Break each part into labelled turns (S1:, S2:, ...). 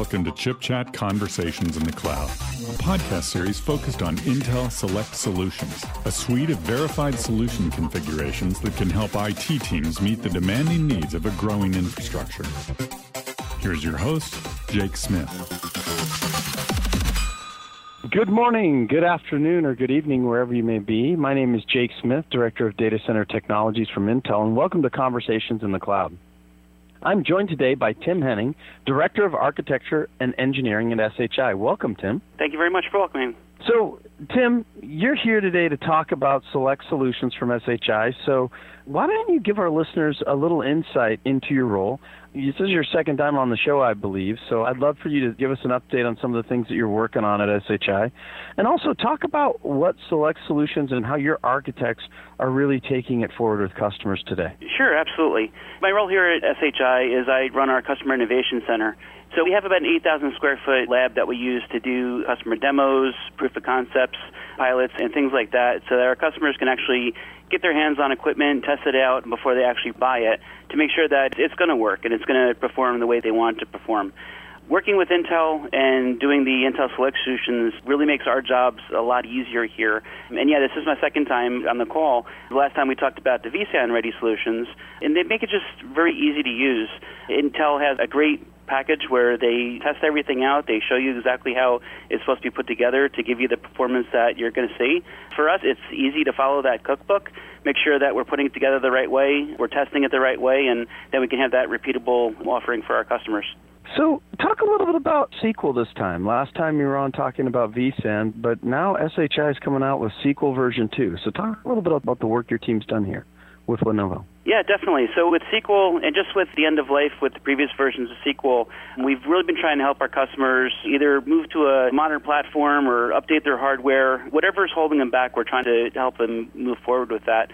S1: welcome to Chip Chat Conversations in the Cloud, a podcast series focused on Intel Select Solutions, a suite of verified solution configurations that can help IT teams meet the demanding needs of a growing infrastructure. Here's your host, Jake Smith.
S2: Good morning, good afternoon, or good evening, wherever you may be. My name is Jake Smith, Director of Data Center Technologies from Intel, and welcome to Conversations in the Cloud. I'm joined today by Tim Henning, Director of Architecture and Engineering at SHI. Welcome, Tim.
S3: Thank you very much for welcoming.
S2: So, Tim, you're here today to talk about select solutions from SHI. So, why don't you give our listeners a little insight into your role? This is your second time on the show, I believe. So, I'd love for you to give us an update on some of the things that you're working on at SHI. And also talk about what select solutions and how your architects are really taking it forward with customers today.
S3: Sure, absolutely. My role here at SHI is I run our Customer Innovation Center. So we have about an 8,000 square foot lab that we use to do customer demos, proof of concepts, pilots, and things like that, so that our customers can actually get their hands on equipment, test it out before they actually buy it, to make sure that it's going to work and it's going to perform the way they want it to perform. Working with Intel and doing the Intel Select Solutions really makes our jobs a lot easier here. And yeah, this is my second time on the call. The last time we talked about the vSAN ready solutions, and they make it just very easy to use. Intel has a great package where they test everything out. They show you exactly how it's supposed to be put together to give you the performance that you're going to see. For us, it's easy to follow that cookbook, make sure that we're putting it together the right way, we're testing it the right way, and then we can have that repeatable offering for our customers.
S2: So, talk a little bit about SQL this time. Last time you were on talking about vSAN, but now SHI is coming out with SQL version 2. So, talk a little bit about the work your team's done here with Lenovo.
S3: Yeah, definitely. So with SQL and just with the end of life with the previous versions of SQL, we've really been trying to help our customers either move to a modern platform or update their hardware. Whatever is holding them back, we're trying to help them move forward with that.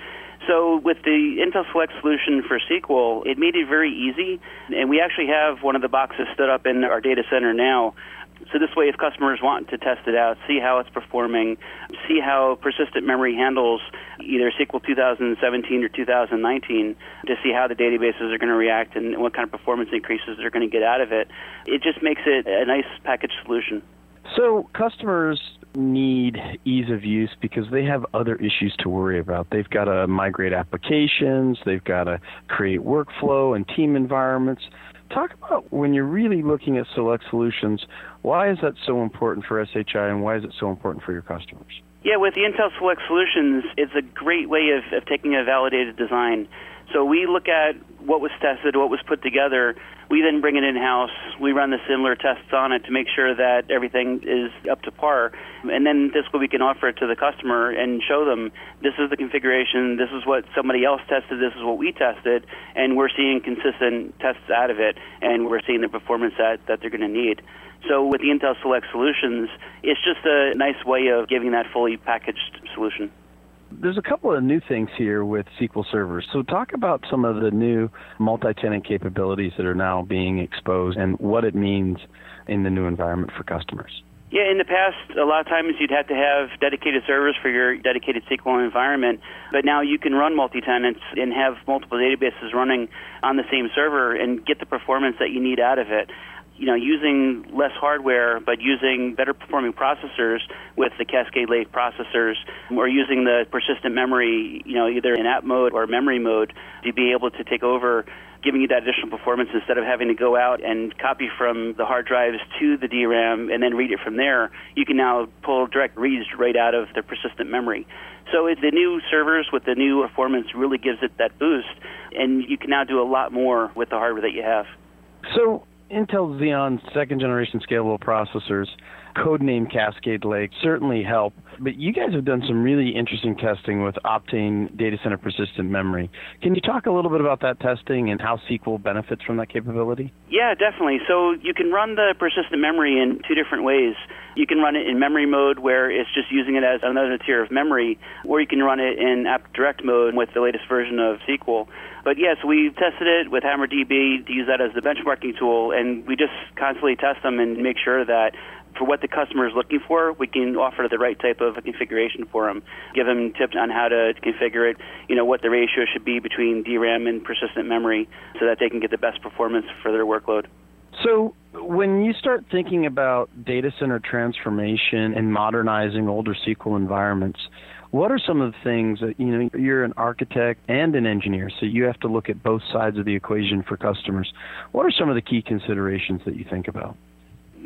S3: So with the Intel Select solution for SQL, it made it very easy, and we actually have one of the boxes stood up in our data center now so this way, if customers want to test it out, see how it's performing, see how persistent memory handles either SQL 2017 or 2019, to see how the databases are going to react and what kind of performance increases they're going to get out of it, it just makes it a nice package solution.
S2: So customers need ease of use because they have other issues to worry about. They've got to migrate applications, they've got to create workflow and team environments. Talk about when you're really looking at select solutions, why is that so important for SHI and why is it so important for your customers?
S3: Yeah, with the Intel Select Solutions, it's a great way of, of taking a validated design. So we look at what was tested, what was put together. We then bring it in house. We run the similar tests on it to make sure that everything is up to par. And then this way we can offer it to the customer and show them this is the configuration, this is what somebody else tested, this is what we tested, and we're seeing consistent tests out of it, and we're seeing the performance that, that they're going to need. So with the Intel Select Solutions, it's just a nice way of giving that fully packaged solution.
S2: There's a couple of new things here with SQL Server. So, talk about some of the new multi tenant capabilities that are now being exposed and what it means in the new environment for customers.
S3: Yeah, in the past, a lot of times you'd have to have dedicated servers for your dedicated SQL environment, but now you can run multi tenants and have multiple databases running on the same server and get the performance that you need out of it you know, using less hardware but using better performing processors with the Cascade Lake processors, or using the persistent memory, you know, either in app mode or memory mode, to be able to take over, giving you that additional performance instead of having to go out and copy from the hard drives to the DRAM and then read it from there. You can now pull direct reads right out of the persistent memory. So the new servers with the new performance really gives it that boost, and you can now do a lot more with the hardware that you have.
S2: So Intel Xeon second generation scalable processors, codename Cascade Lake, certainly help. But you guys have done some really interesting testing with Optane data center persistent memory. Can you talk a little bit about that testing and how SQL benefits from that capability?
S3: Yeah, definitely. So you can run the persistent memory in two different ways. You can run it in memory mode where it's just using it as another tier of memory, or you can run it in app direct mode with the latest version of SQL. But yes, we've tested it with HammerDB to use that as the benchmarking tool, and we just constantly test them and make sure that for what the customer is looking for, we can offer the right type of configuration for them. Give them tips on how to configure it, you know, what the ratio should be between DRAM and persistent memory so that they can get the best performance for their workload.
S2: So when you start thinking about data center transformation and modernizing older SQL environments, what are some of the things that you know you're an architect and an engineer, so you have to look at both sides of the equation for customers. What are some of the key considerations that you think about?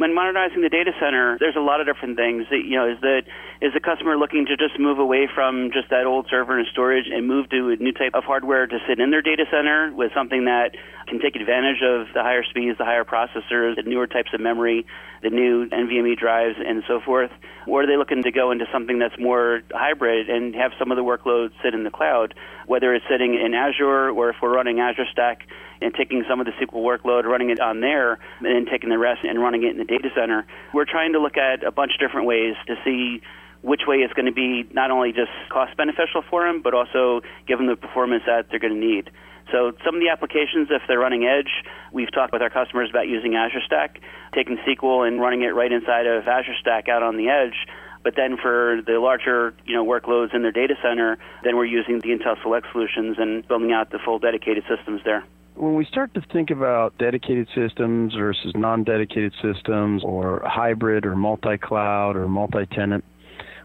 S3: When modernizing the data center, there's a lot of different things. That, you know, is that is the customer looking to just move away from just that old server and storage and move to a new type of hardware to sit in their data center with something that can take advantage of the higher speeds, the higher processors, the newer types of memory, the new NVMe drives, and so forth? Or are they looking to go into something that's more hybrid and have some of the workloads sit in the cloud, whether it's sitting in Azure or if we're running Azure Stack and taking some of the SQL workload, running it on there, and then taking the rest and running it in the data center. We're trying to look at a bunch of different ways to see which way is going to be not only just cost beneficial for them, but also give them the performance that they're going to need. So some of the applications, if they're running Edge, we've talked with our customers about using Azure Stack, taking SQL and running it right inside of Azure Stack out on the edge. But then for the larger, you know, workloads in their data center, then we're using the Intel Select solutions and building out the full dedicated systems there
S2: when we start to think about dedicated systems versus non-dedicated systems or hybrid or multi-cloud or multi-tenant,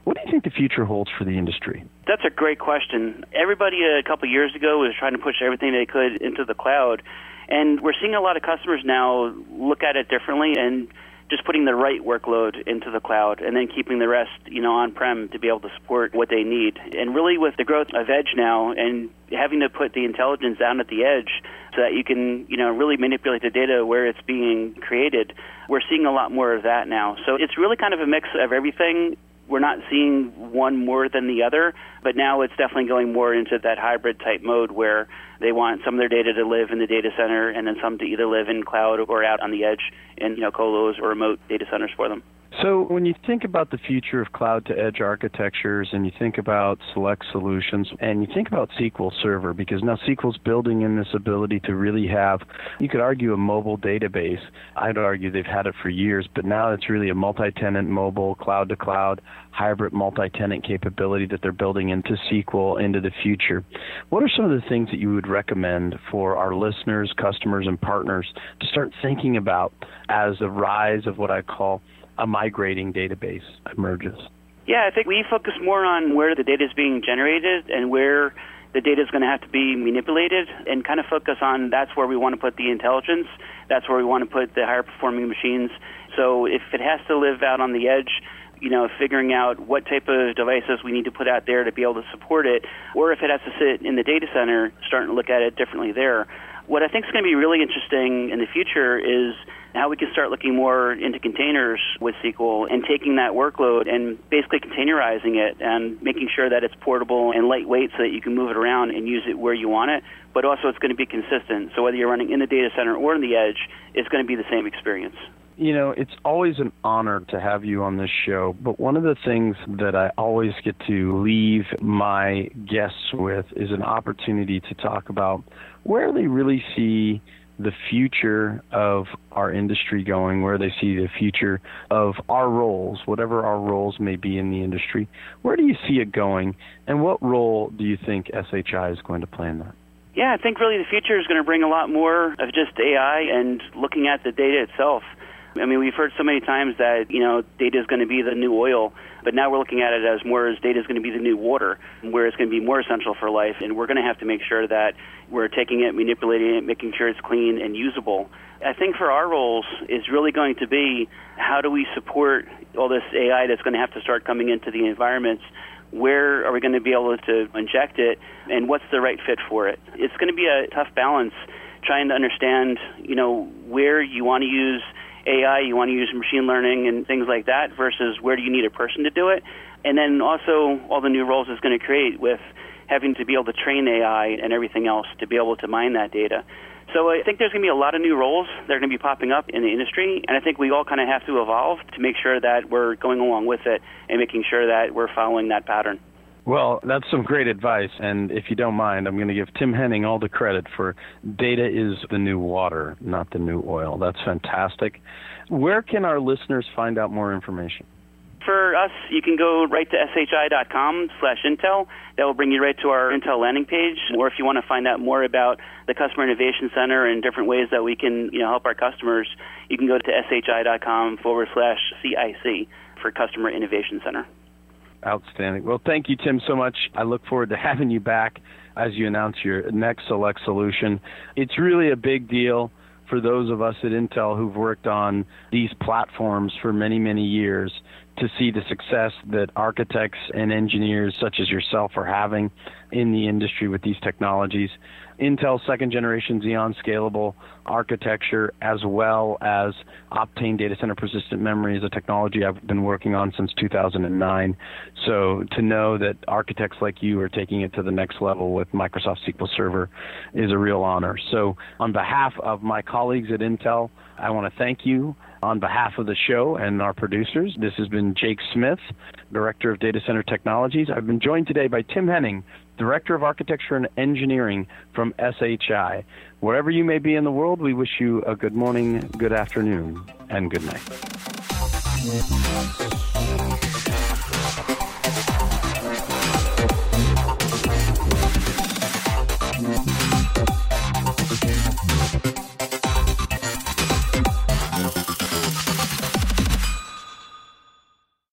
S2: what do you think the future holds for the industry?
S3: That's a great question. Everybody a couple years ago was trying to push everything they could into the cloud, and we're seeing a lot of customers now look at it differently and just putting the right workload into the cloud and then keeping the rest, you know, on-prem to be able to support what they need. And really with the growth of edge now and having to put the intelligence down at the edge so that you can, you know, really manipulate the data where it's being created, we're seeing a lot more of that now. So it's really kind of a mix of everything we're not seeing one more than the other, but now it's definitely going more into that hybrid type mode where they want some of their data to live in the data center and then some to either live in cloud or out on the edge in you know colos or remote data centers for them.
S2: So, when you think about the future of cloud to edge architectures and you think about select solutions and you think about SQL Server, because now SQL's building in this ability to really have, you could argue, a mobile database. I'd argue they've had it for years, but now it's really a multi tenant mobile, cloud to cloud, hybrid multi tenant capability that they're building into SQL into the future. What are some of the things that you would recommend for our listeners, customers, and partners to start thinking about as the rise of what I call a migrating database emerges?
S3: Yeah, I think we focus more on where the data is being generated and where the data is going to have to be manipulated and kind of focus on that's where we want to put the intelligence, that's where we want to put the higher performing machines. So if it has to live out on the edge, you know, figuring out what type of devices we need to put out there to be able to support it, or if it has to sit in the data center, starting to look at it differently there. What I think is going to be really interesting in the future is how we can start looking more into containers with SQL and taking that workload and basically containerizing it and making sure that it's portable and lightweight so that you can move it around and use it where you want it, but also it's going to be consistent. So whether you're running in the data center or in the edge, it's going to be the same experience.
S2: You know, it's always an honor to have you on this show, but one of the things that I always get to leave my guests with is an opportunity to talk about where they really see the future of our industry going, where they see the future of our roles, whatever our roles may be in the industry. Where do you see it going, and what role do you think SHI is going to play in that?
S3: Yeah, I think really the future is going to bring a lot more of just AI and looking at the data itself. I mean, we've heard so many times that, you know, data is going to be the new oil, but now we're looking at it as more as data is going to be the new water, where it's going to be more essential for life, and we're going to have to make sure that we're taking it, manipulating it, making sure it's clean and usable. I think for our roles is really going to be how do we support all this AI that's going to have to start coming into the environments where are we going to be able to inject it and what's the right fit for it it's going to be a tough balance trying to understand you know where you want to use AI, you want to use machine learning and things like that versus where do you need a person to do it. And then also all the new roles it's going to create with having to be able to train AI and everything else to be able to mine that data. So I think there's going to be a lot of new roles that are going to be popping up in the industry, and I think we all kind of have to evolve to make sure that we're going along with it and making sure that we're following that pattern.
S2: Well, that's some great advice. And if you don't mind, I'm going to give Tim Henning all the credit for data is the new water, not the new oil. That's fantastic. Where can our listeners find out more information?
S3: for us, you can go right to shi.com slash intel. That will bring you right to our Intel landing page. Or if you want to find out more about the Customer Innovation Center and different ways that we can you know, help our customers, you can go to shi.com forward slash CIC for Customer Innovation Center.
S2: Outstanding. Well, thank you, Tim, so much. I look forward to having you back as you announce your next Select solution. It's really a big deal for those of us at Intel who've worked on these platforms for many, many years to see the success that architects and engineers such as yourself are having in the industry with these technologies. Intel's second generation Xeon scalable architecture, as well as Optane data center persistent memory, is a technology I've been working on since 2009. So to know that architects like you are taking it to the next level with Microsoft SQL Server is a real honor. So on behalf of my colleagues at Intel, I want to thank you on behalf of the show and our producers. This has been Jake Smith, Director of Data Center Technologies. I've been joined today by Tim Henning, Director of Architecture and Engineering from SHI. Wherever you may be in the world, we wish you a good morning, good afternoon, and good night.